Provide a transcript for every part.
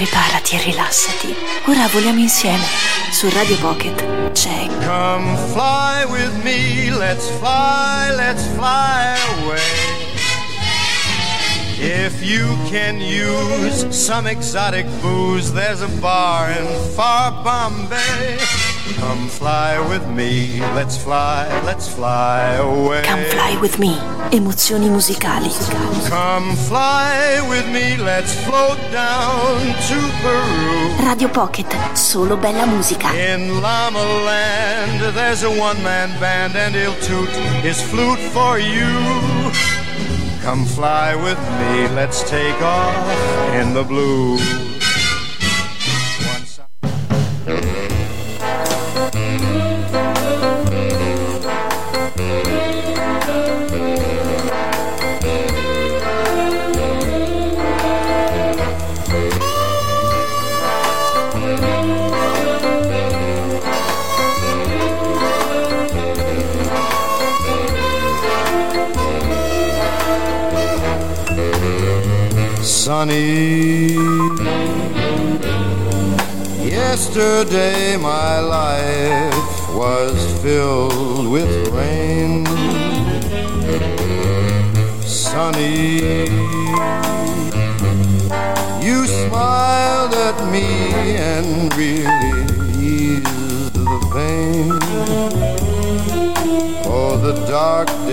Preparati e rilassati. Ora voliamo insieme. Su Radio Pocket c'è. Come fly with me, let's fly, let's fly away. If you can use some exotic booze, there's a bar in far Bombay. Come fly with me, let's fly, let's fly away. Come fly with me. Emozioni musicali. Come fly with me, let's float down to Peru. Radio Pocket, solo bella musica. In Llama Land, there's a one man band, and he'll toot his flute for you. Come fly with me, let's take off in the blue. Sunny. Yesterday my life was filled with rain. Sunny. You smiled at me and really eased the pain. Oh, the dark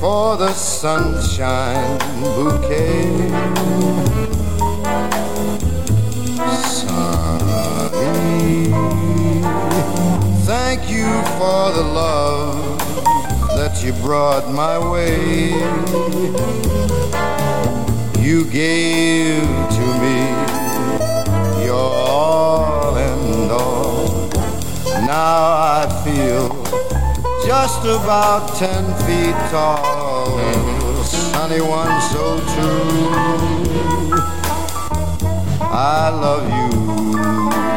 for the sunshine bouquet. Sunny, thank you for the love that you brought my way. You gave to me your all and all. Now I feel just about ten feet tall. Sunny one so true. I love you.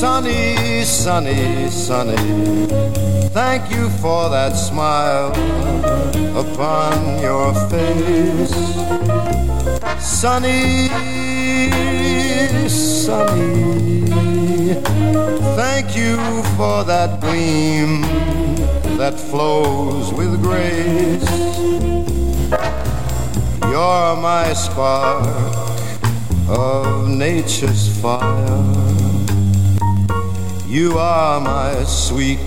Sunny, sunny, sunny. Thank you for that smile upon your face. Sunny, sunny. Thank you for that gleam that flows with grace. You're my spark of nature's fire. You are my sweet,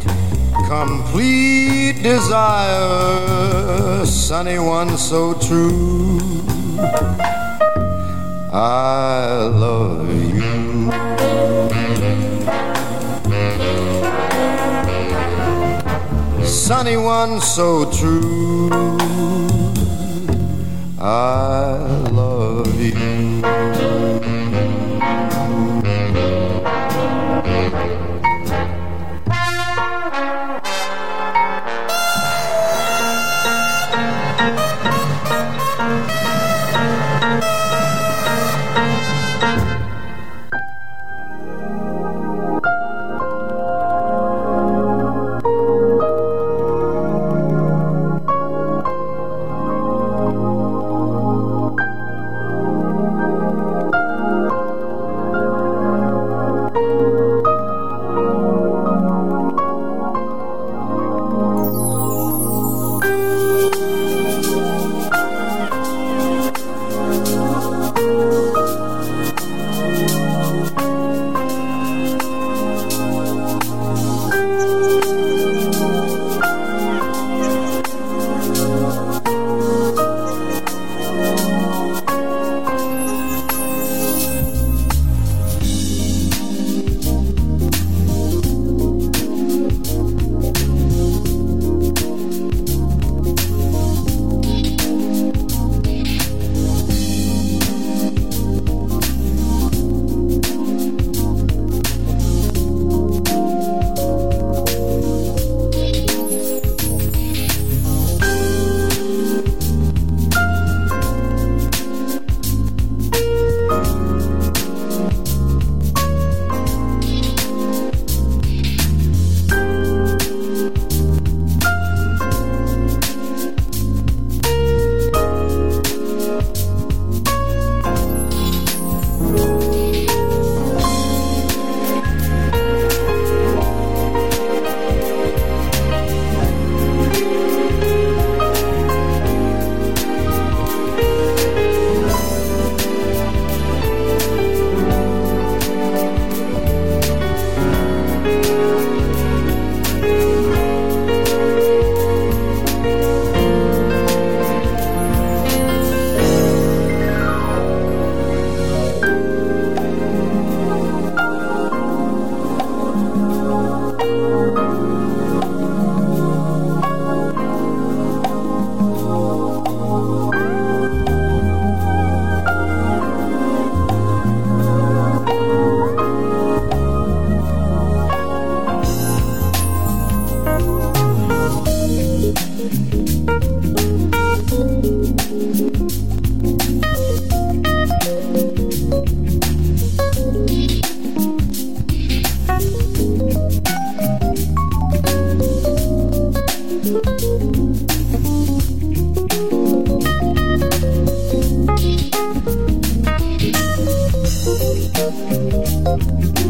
complete desire, sunny one so true. I love you. Sunny one so true. I love you. Bye.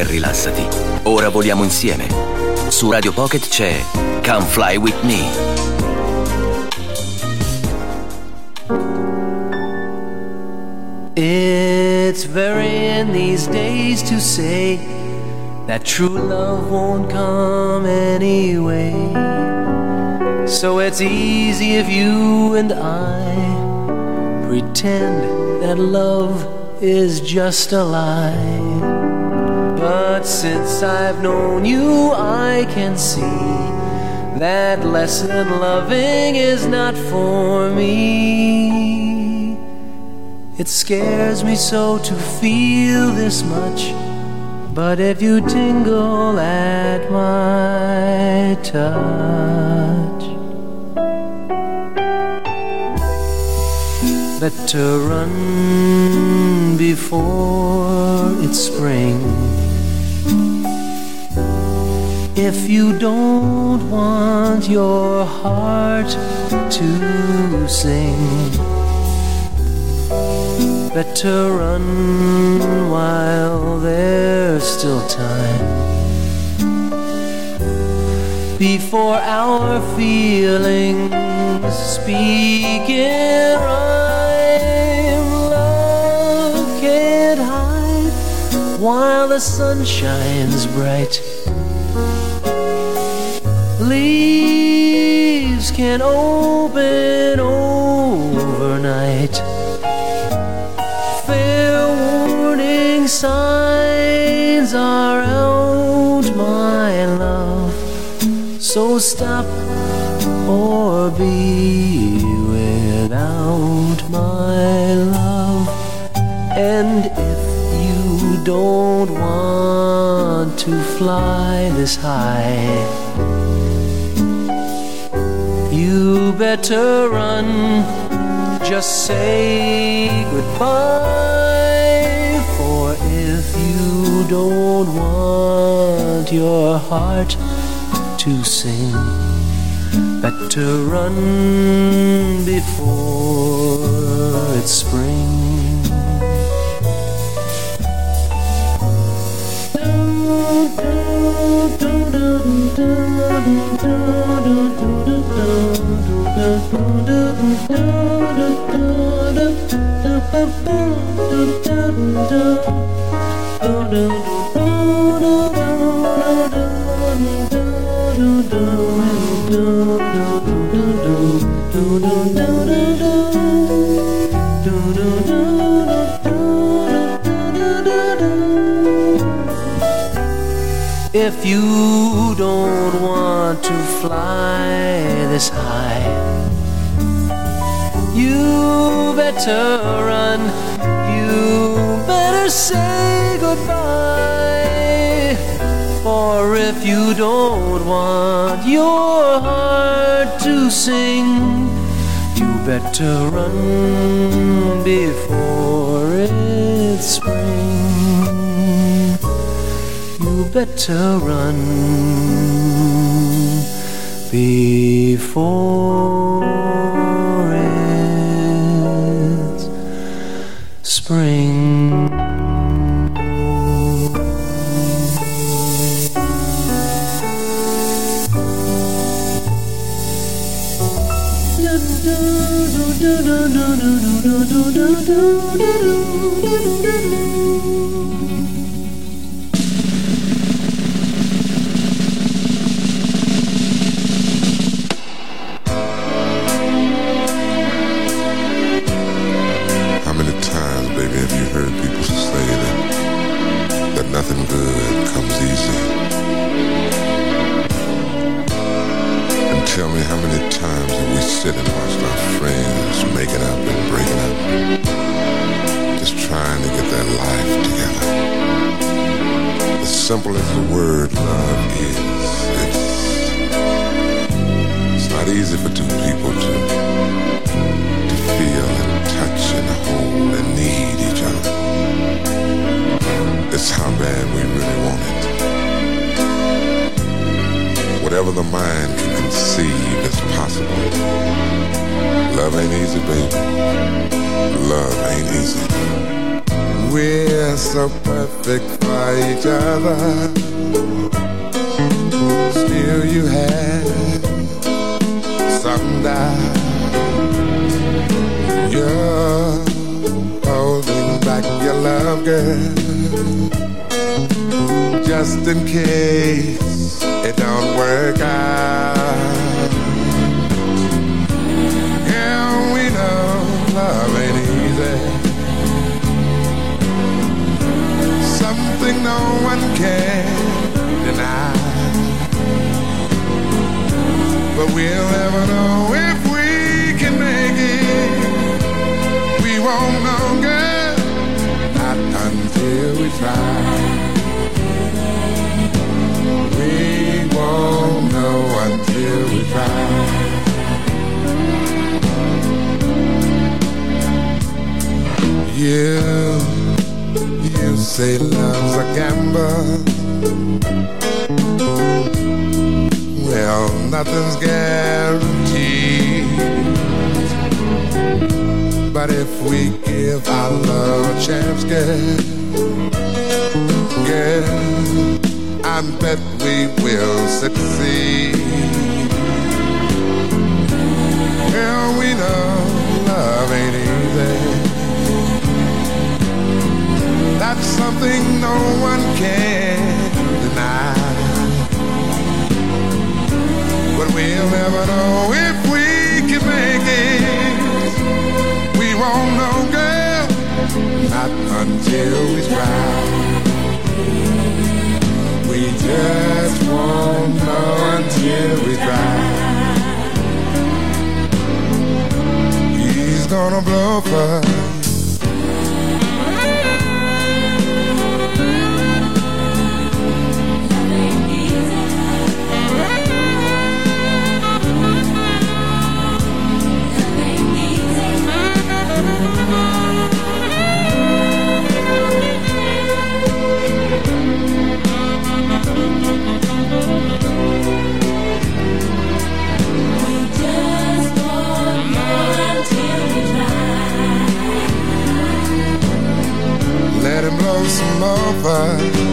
E rilassati. Ora voliamo insieme. Su Radio Pocket c'è Come Fly With Me. It's very in these days to say that true love won't come anyway. So it's easy if you and I pretend that love is just a lie. But since I've known you, I can see that lesson loving is not for me. It scares me so to feel this much, but if you tingle at my touch, better run before it's spring if you don't want your heart to sing, better run while there's still time. Before our feelings speak in rhyme, love can't hide while the sun shines bright leaves can open overnight. Fair warning signs are out, my love. So stop or be without my love. And if you don't want to fly this high, you better run, just say goodbye. For if you don't want your heart to sing, better run before it's spring. If you don't want to fly you better run, you better say goodbye. For if you don't want your heart to sing, You better run before it's spring. You better run before nothing's guaranteed. But if we give our love a chance, girl, girl, I bet we will succeed. Girl, we know love ain't easy. That's something no one can we'll never know if we can make it. We won't know, girl, not until we try. We just won't know until we try. He's gonna blow for let some over.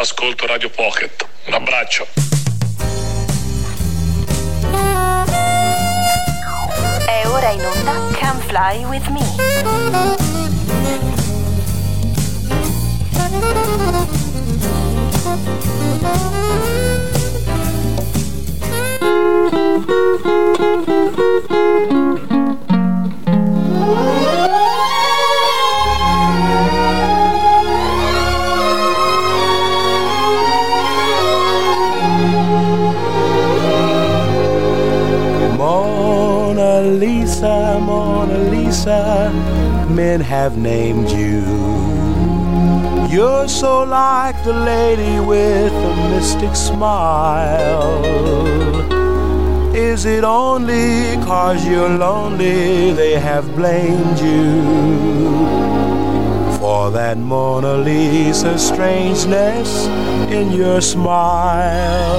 Ascolto Radio Pocket. Un abbraccio. È ora in onda Come Fly With Me. Lisa, men have named you. You're so like the lady with the mystic smile. Is it only cause you're lonely they have blamed you for that Mona Lisa strangeness in your smile?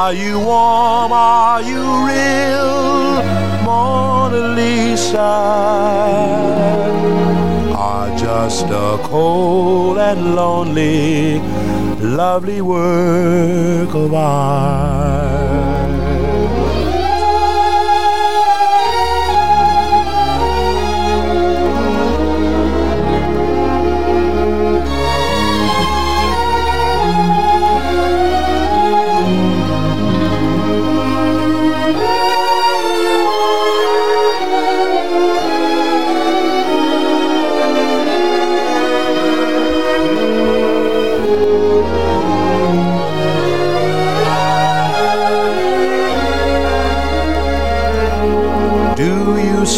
Are you warm? Are you real, Mona Lisa? Are just a cold and lonely, lovely work of art?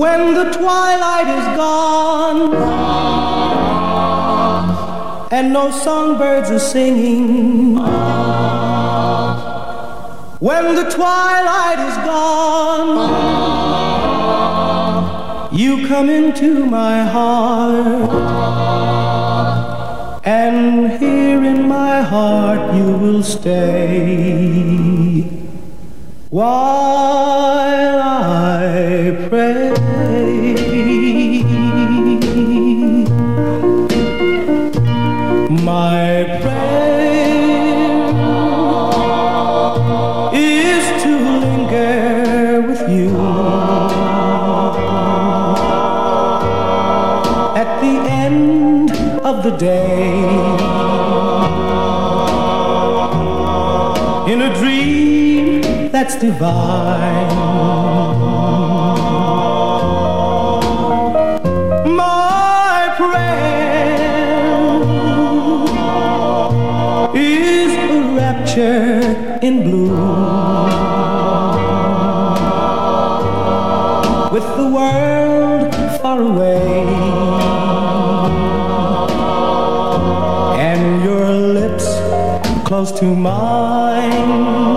When the twilight is gone. And no songbirds are singing. When the twilight is gone, you come into my heart, and here in my heart you will stay. While In a dream that's divine. My is a rapture in bloom. With the world close to mine.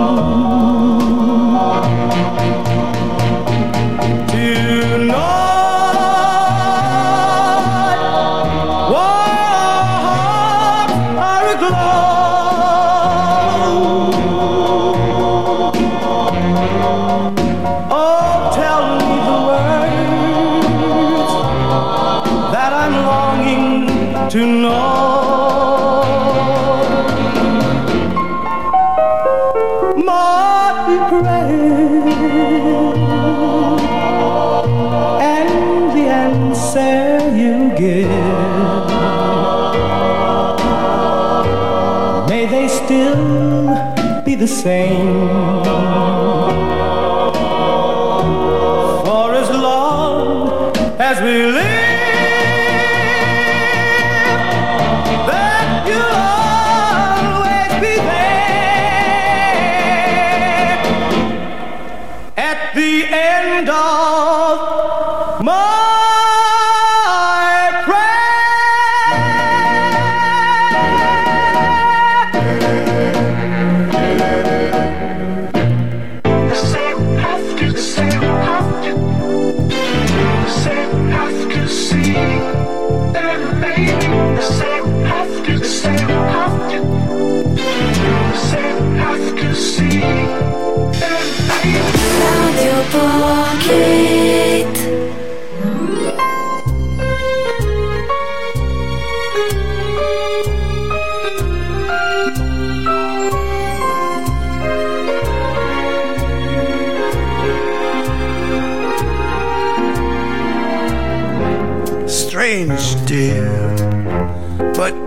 The same.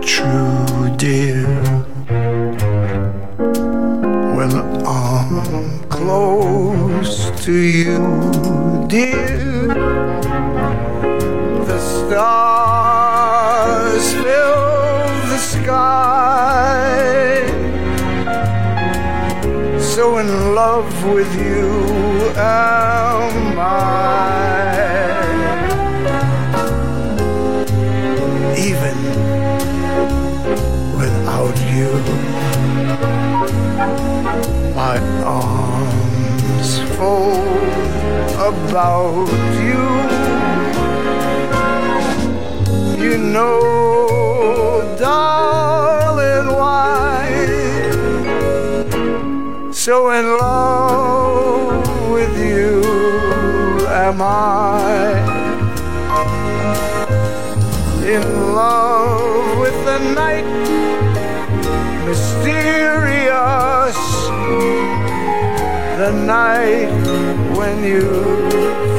True, you. You know, darling, why? So in love with you am I in love with the night, mysterious. The night when you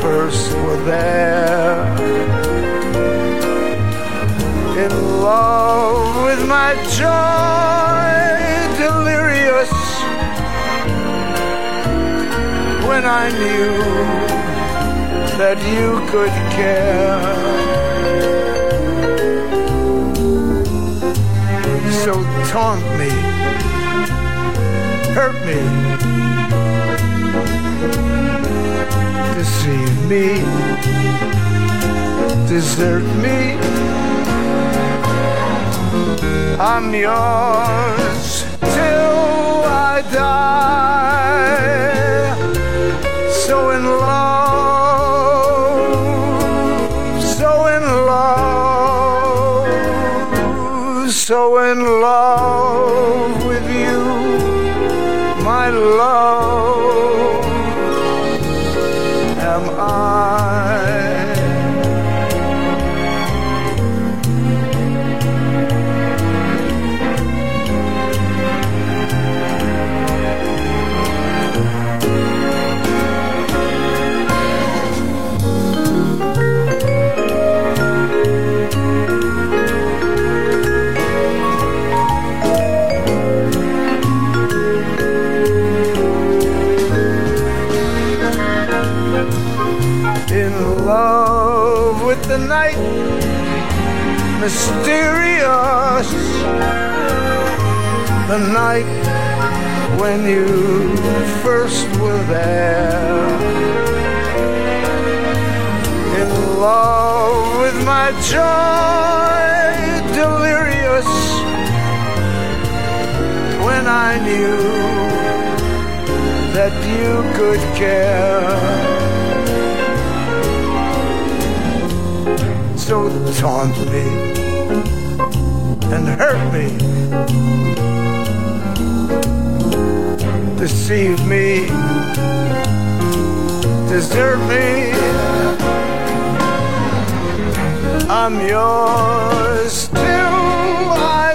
first were there. In love with my joy, delirious. When I knew that you could care. so taunt me, hurt me, deceive me, desert me. I'm yours till I die. So in love, so in love, so in love mysterious. The night when you first were there. In love with my joy, delirious. When I knew that you could care. So taunt me and hurt me, deceive me, desert me. I'm yours till I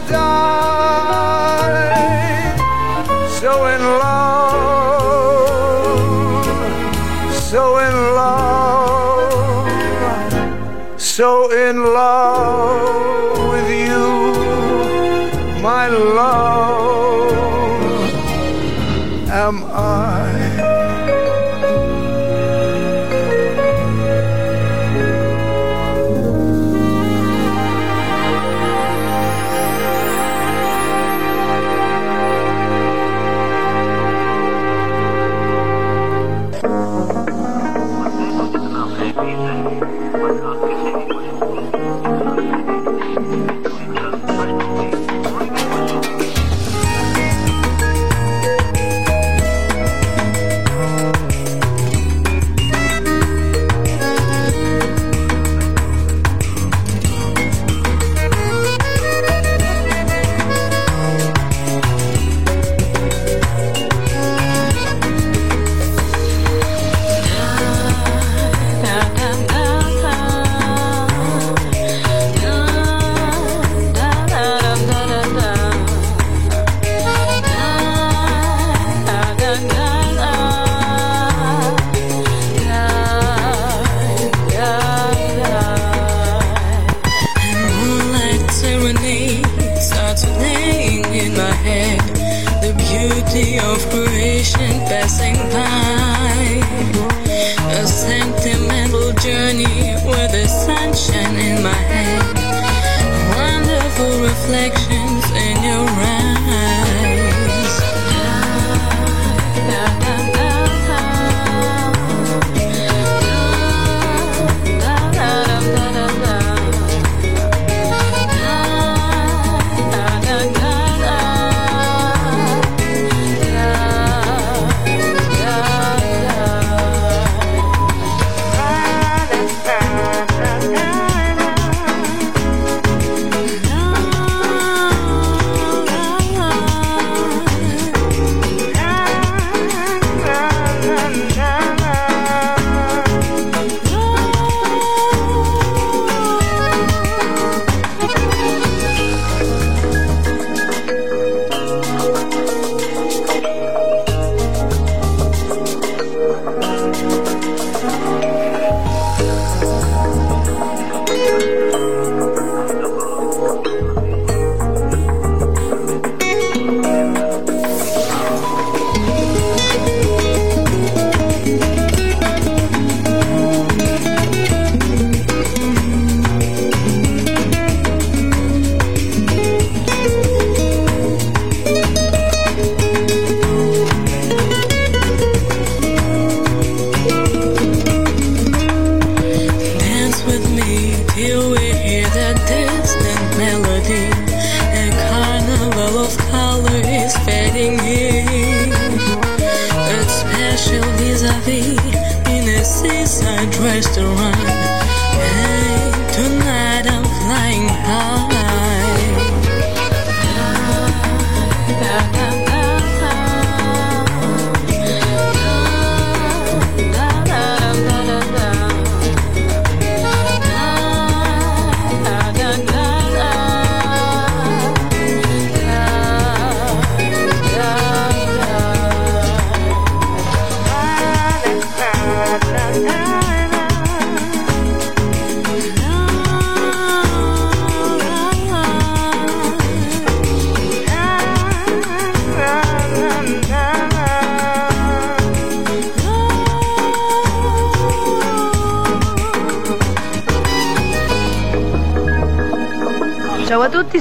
reflection.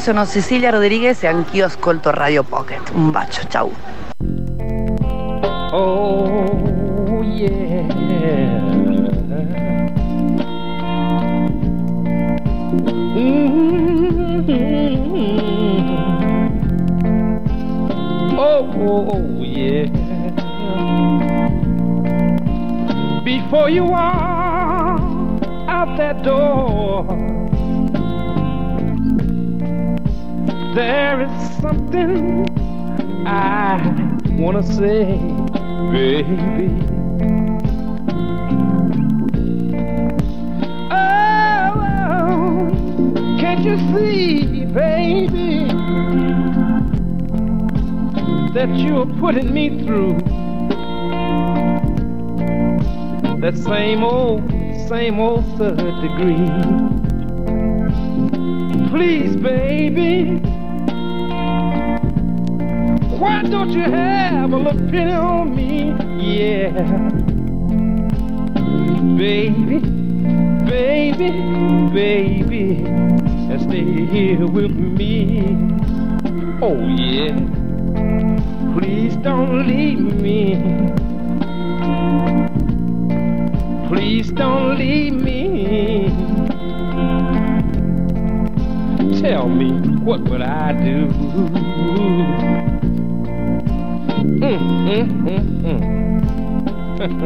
Ciao a tutti, sono Cecilia Rodriguez e anch'io ascolto Radio Pocket. Un bacio, ciao. Oh, yeah. Mm-hmm. Oh, oh, yeah. Before you are out that door, there is something I wanna say, baby. Oh, can't you see, baby, that you're putting me through that same old, same old third degree? Please, baby, don't you have a little pity on me? Yeah, baby, baby, baby and stay here with me. Oh, yeah. Please don't leave me. Please don't leave me. Tell me, what would I do?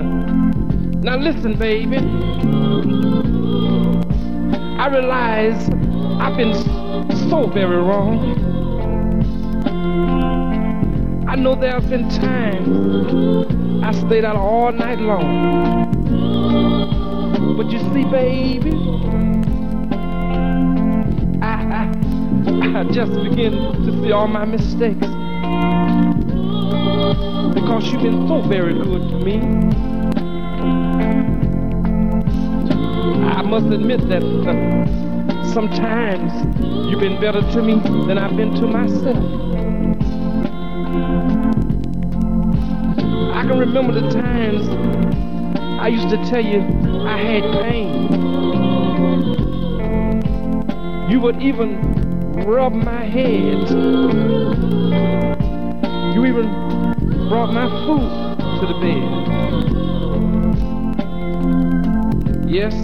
Now listen, baby. I realize I've been so very wrong. I know there have been times I stayed out all night long. But you see, baby, I, I, I just begin to see all my mistakes. Because you've been so very good to me. I must admit that. Uh, sometimes you've been better to me than I've been to myself. I can remember the times I used to tell you I had pain. You would even rub my head. You even brought my food to the bed. Yes,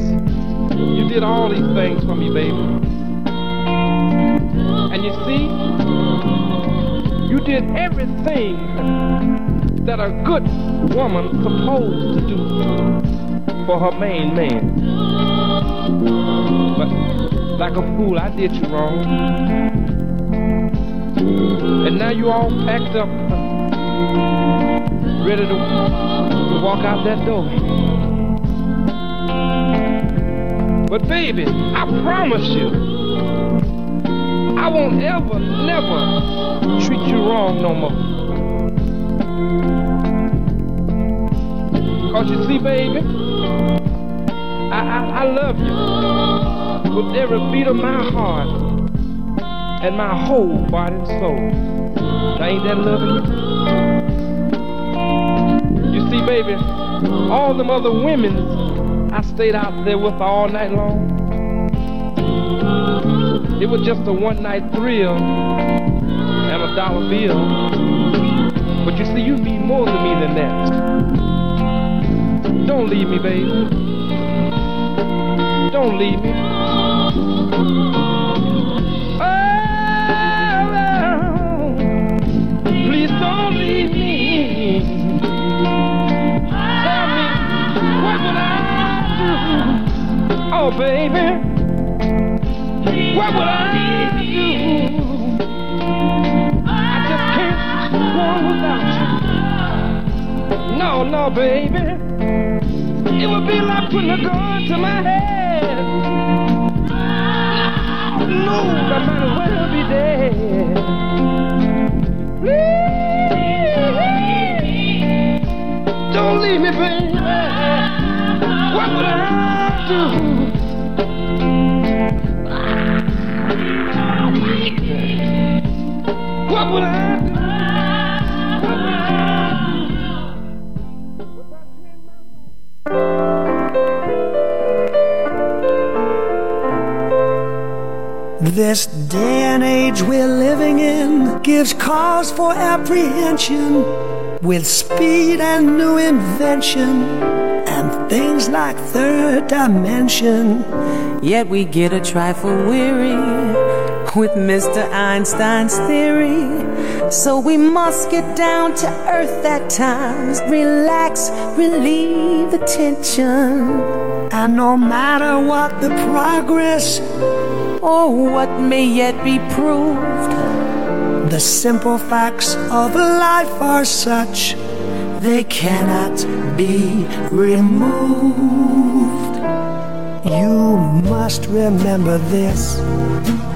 you did all these things for me, baby. And you see, you did everything that a good woman supposed to do for her main man. But like a fool, I did you wrong. And now you all packed up, ready to, to walk out that door. But baby, I promise you, I won't ever, never treat you wrong no more. Cause you see, baby, I, I, I love you with every beat of my heart and my whole body and soul. Now ain't that loving you? Baby, all them other women I stayed out there with all night long. It was just a one night thrill and a dollar bill. But you see, you mean more to me than that. Don't leave me, baby. Don't leave me. Oh, please don't leave me. Oh, baby, what would I do? I just can't go on without you. No, no, baby. It would be like putting a gun to my head. No, I might as well be dead. Please, don't leave me, baby. What would I do? This day and age we're living in gives cause for apprehension with speed and new invention and things like third dimension. Yet we get a trifle weary with Mr. Einstein's theory. So we must get down to earth at times, relax, relieve the tension. And no matter what the progress or what may yet be proved, the simple facts of life are such they cannot be removed. You must remember this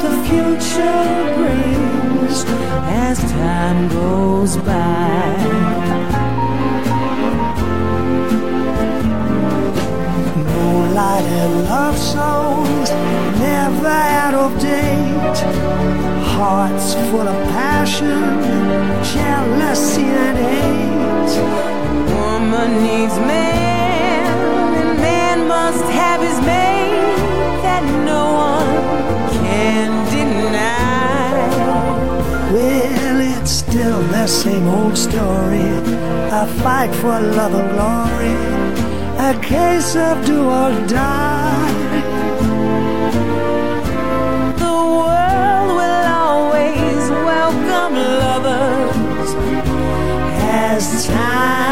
The future brings as time goes by. Moonlight and love songs never out of date. Hearts full of passion, jealousy and hate. Woman needs man, and man must have his mate that no one Well, it's still the same old story. A fight for love and glory. A case of do or die. The world will always welcome lovers as time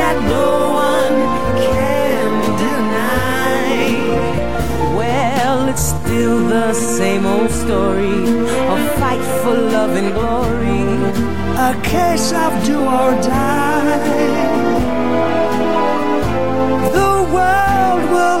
that no one can deny. Well, it's still the same old story, a fight for love and glory. a case of do or die. The world will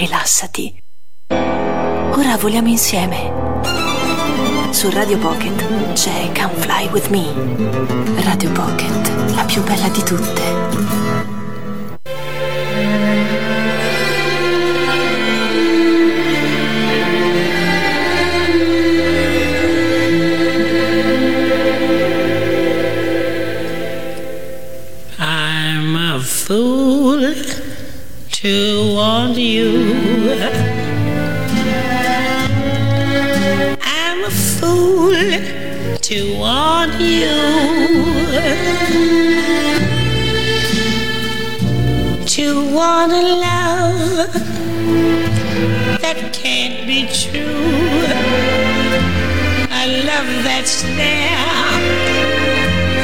rilassati. Ora voliamo insieme. Su Radio Pocket c'è Come Fly With Me. Radio Pocket, la più bella di tutte. To want a love that can't be true. A love that's there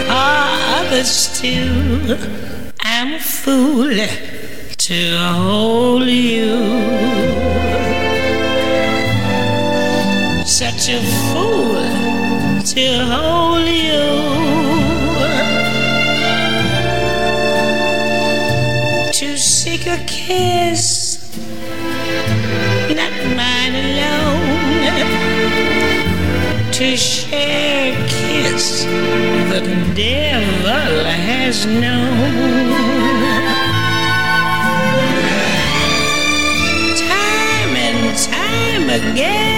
for others too. I'm a fool to hold you. Such a fool to hold you. Kiss, not mine alone. To share a kiss that the devil has known. Time and time again,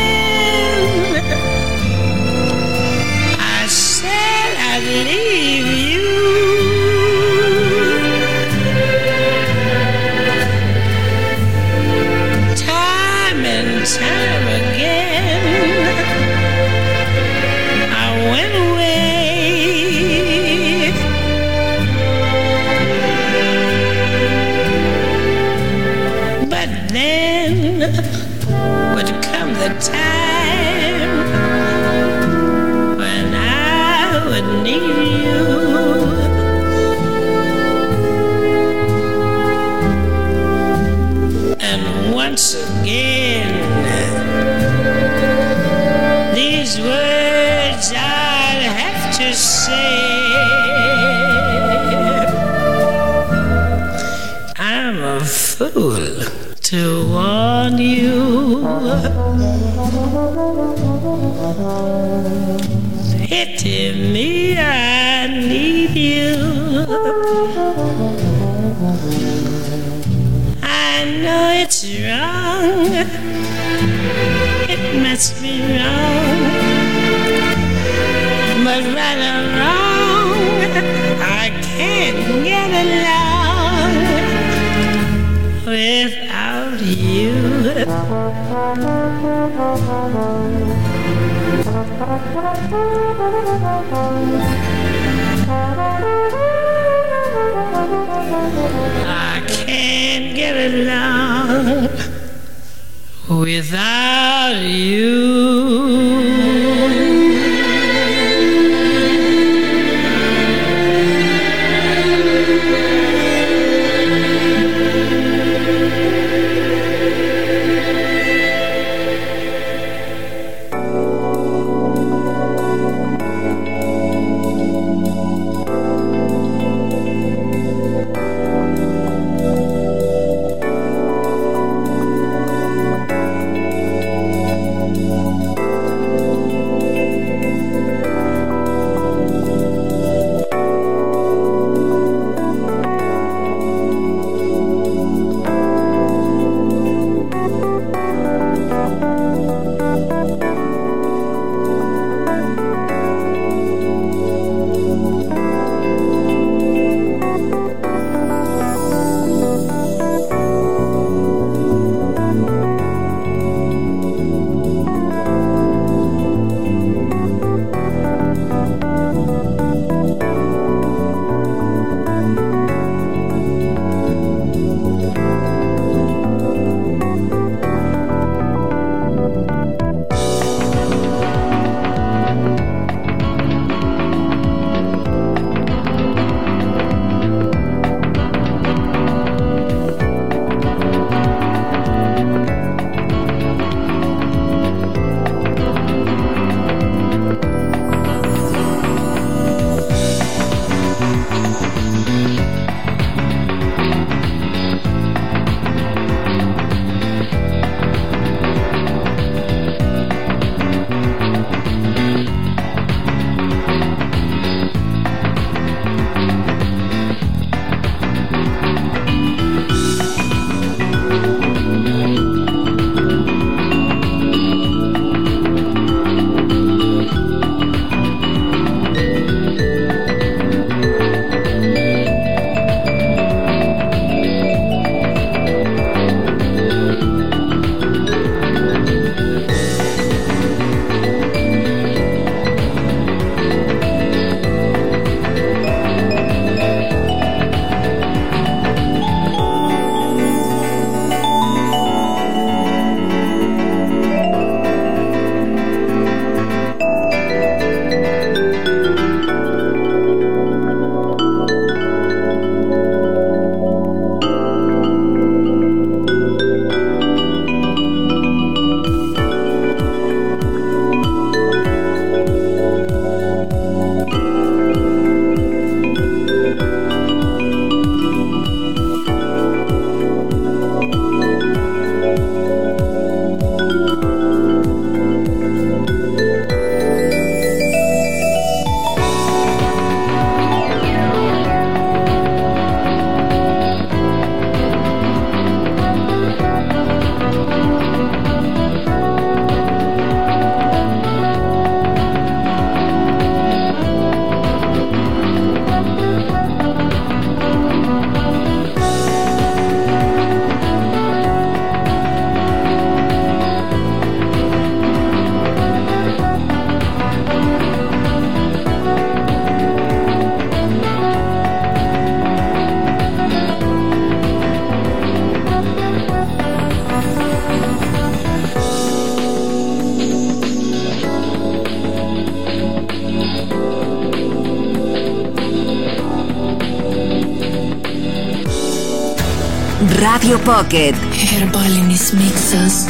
Pocket. Herbal in mis mixes.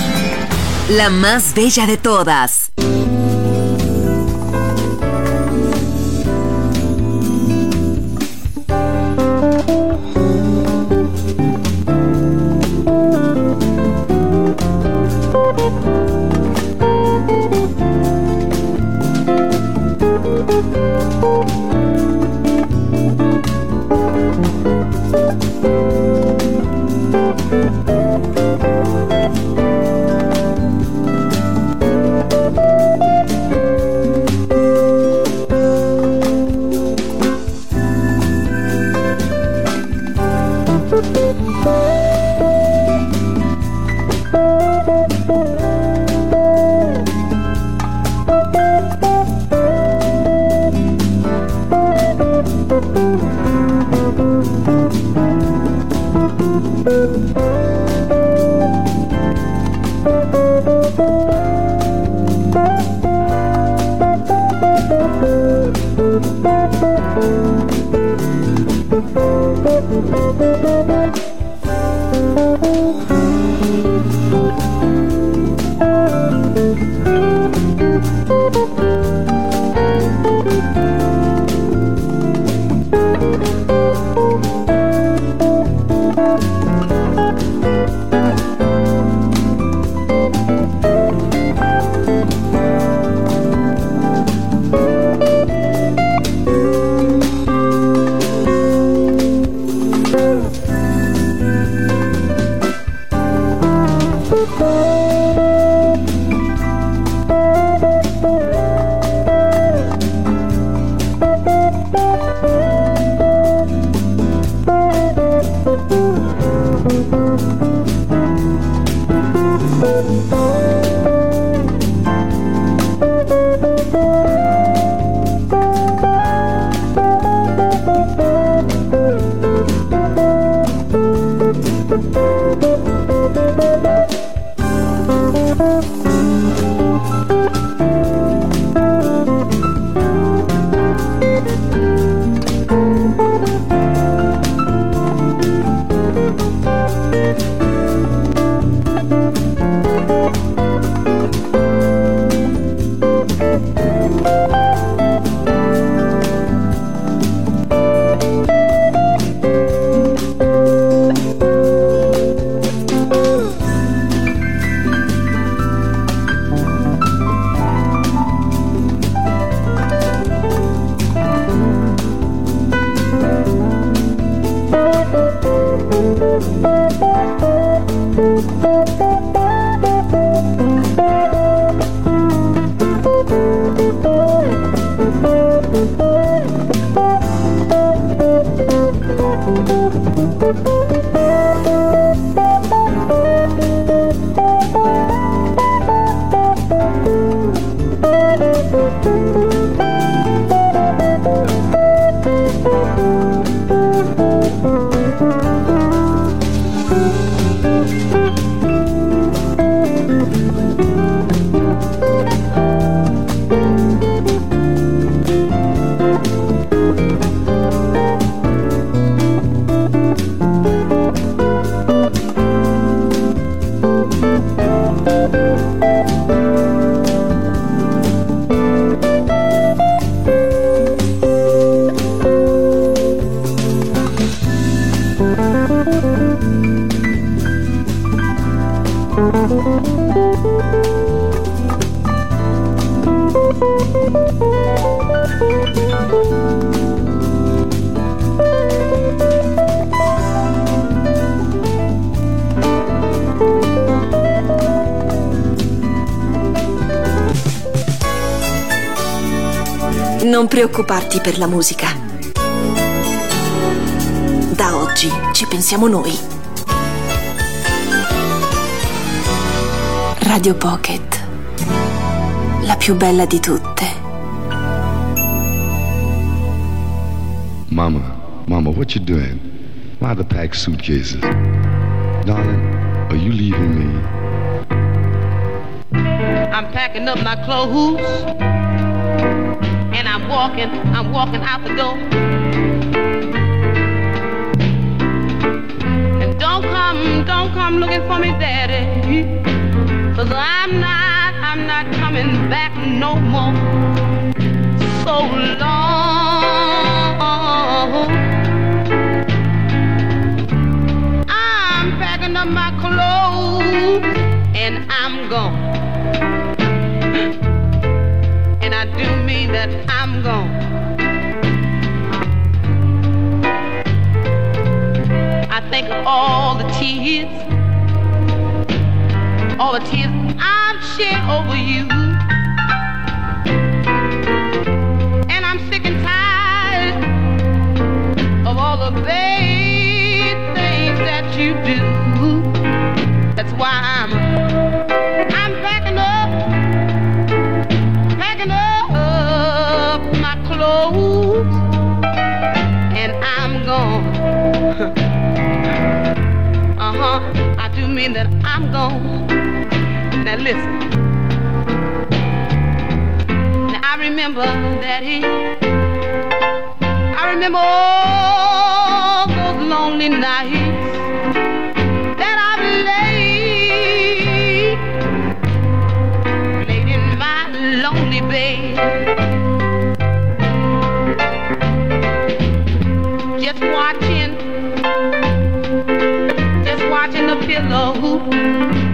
La más bella de todas. Non preoccuparti per la musica. Da oggi ci pensiamo noi. Radio Pocket. La più bella di tutte. Mama, Mama, what you doing? Why the packed suitcases? Darling, are you leaving me? I'm packing up my clothes and I'm walking, I'm walking out the door. And don't call come looking for me, Daddy. Cause I'm not, I'm not coming back no more. So long. I'm packing up my clothes and I'm gone. And I do mean that I'm gone. I think of all the tears, all the tears I've shed over you. Things that you do. That's why I'm I'm packing up, packing up my clothes, and I'm gone. Uh-huh, I do mean that I'm gone. Now listen. Now I remember that he I remember all those lonely nights that I've laid laid in my lonely bed. Just watching just watching the pillow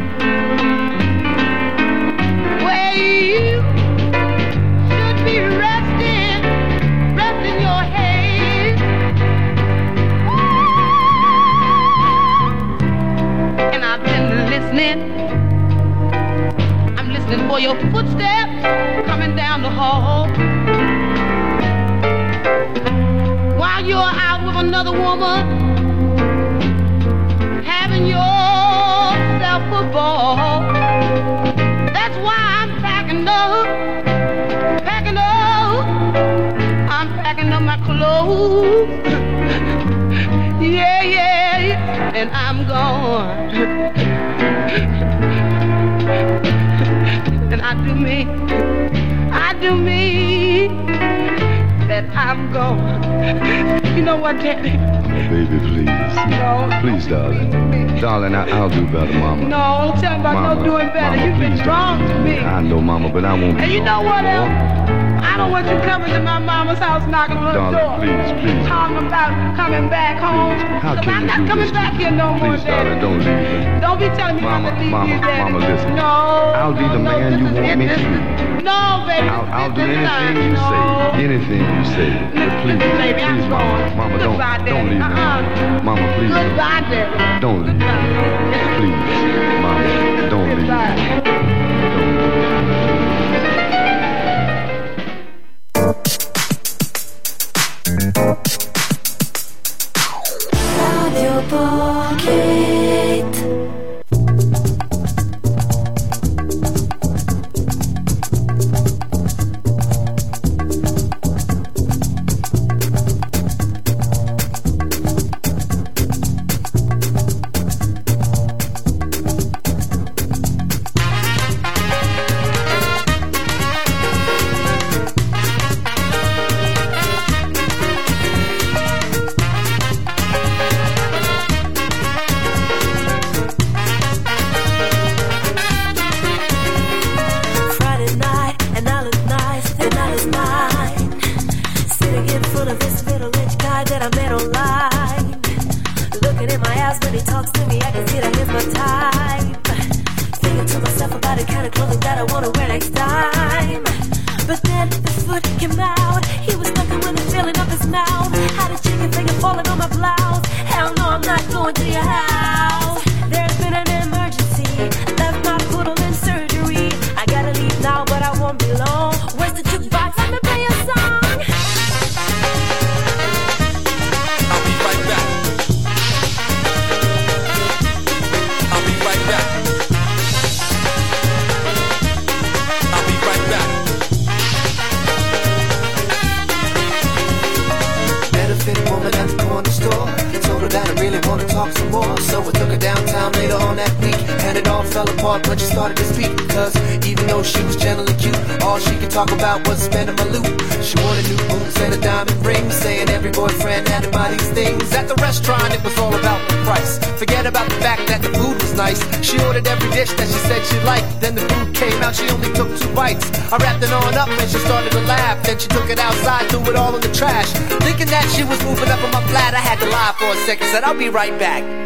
another woman having yourself a ball. That's why I'm packing up, packing up. I'm packing up my clothes. yeah, yeah, and I'm gone. and I do mean, I do mean that I'm gone. You know what, Daddy? Baby, please. No. Please, darling. Darling, I, I'll do better, mama. No, tell me about Mama, no doing better. Mama, You've please been wrong to me. I know, mama, but I won't be And you know what else? more. I don't want you coming to my mama's house knocking on her Darling, door. please, please. Talking about coming back home. How 'Cause can I'm you not do coming this back here no more, Please, darling, Daddy. don't leave me. Don't be telling me Mama, I'm to leave mama, you, Daddy. mama, listen. No. I'll be the no, man you want me to No, baby. I'll, I'll do anything time. you no. say. Anything you say. But please, baby, please, mama, mama, don't, Goodbye, don't leave me. Uh-uh. Mama, please, don't, Goodbye, Daddy. don't leave me. Please, mama, don't leave boyfriend buy these things. At the restaurant, it was all about the price. Forget about the fact that the food was nice. She ordered every dish that she said she liked. Then the food came out, she only took two bites. I wrapped it on up and she started to laugh. Then she took it outside, threw it all in the trash. Thinking that she was moving up on my flat, I had to lie for a second. Said I'll be right back.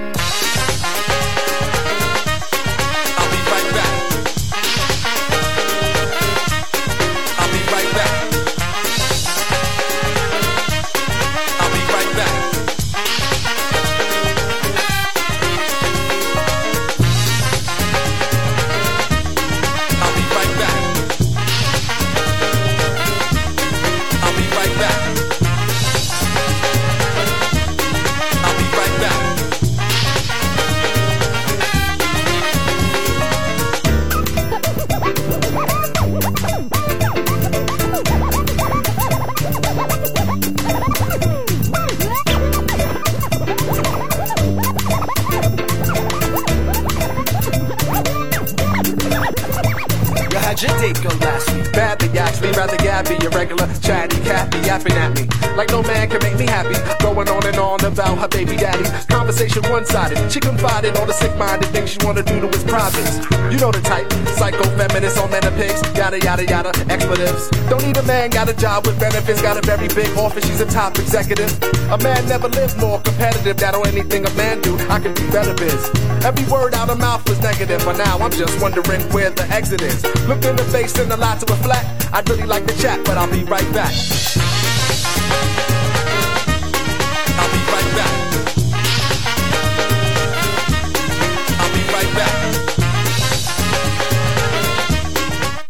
About her baby daddy. Conversation one sided. She confided all the sick minded things she wanna do to his privates. You know the type. Psycho feminist on men and pigs. Yada yada yada. Expletives. Don't need a man, got a job with benefits. Got a very big office, she's a top executive. A man never lives more competitive. That or anything a man do, I could do better biz. Every word out of mouth was negative, but now I'm just wondering where the exit is. Looked in the face and a lot to a flat. I'd really like to chat, but I'll be right back.